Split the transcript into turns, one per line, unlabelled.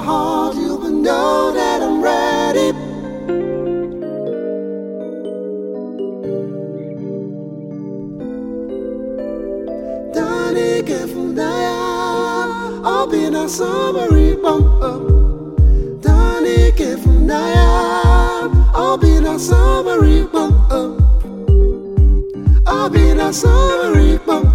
heart, you will know that I'm ready. Dani ke fundaya, obi na summary bump up. Dani ke fundaya, obi na summary bump up. Obi a summary bump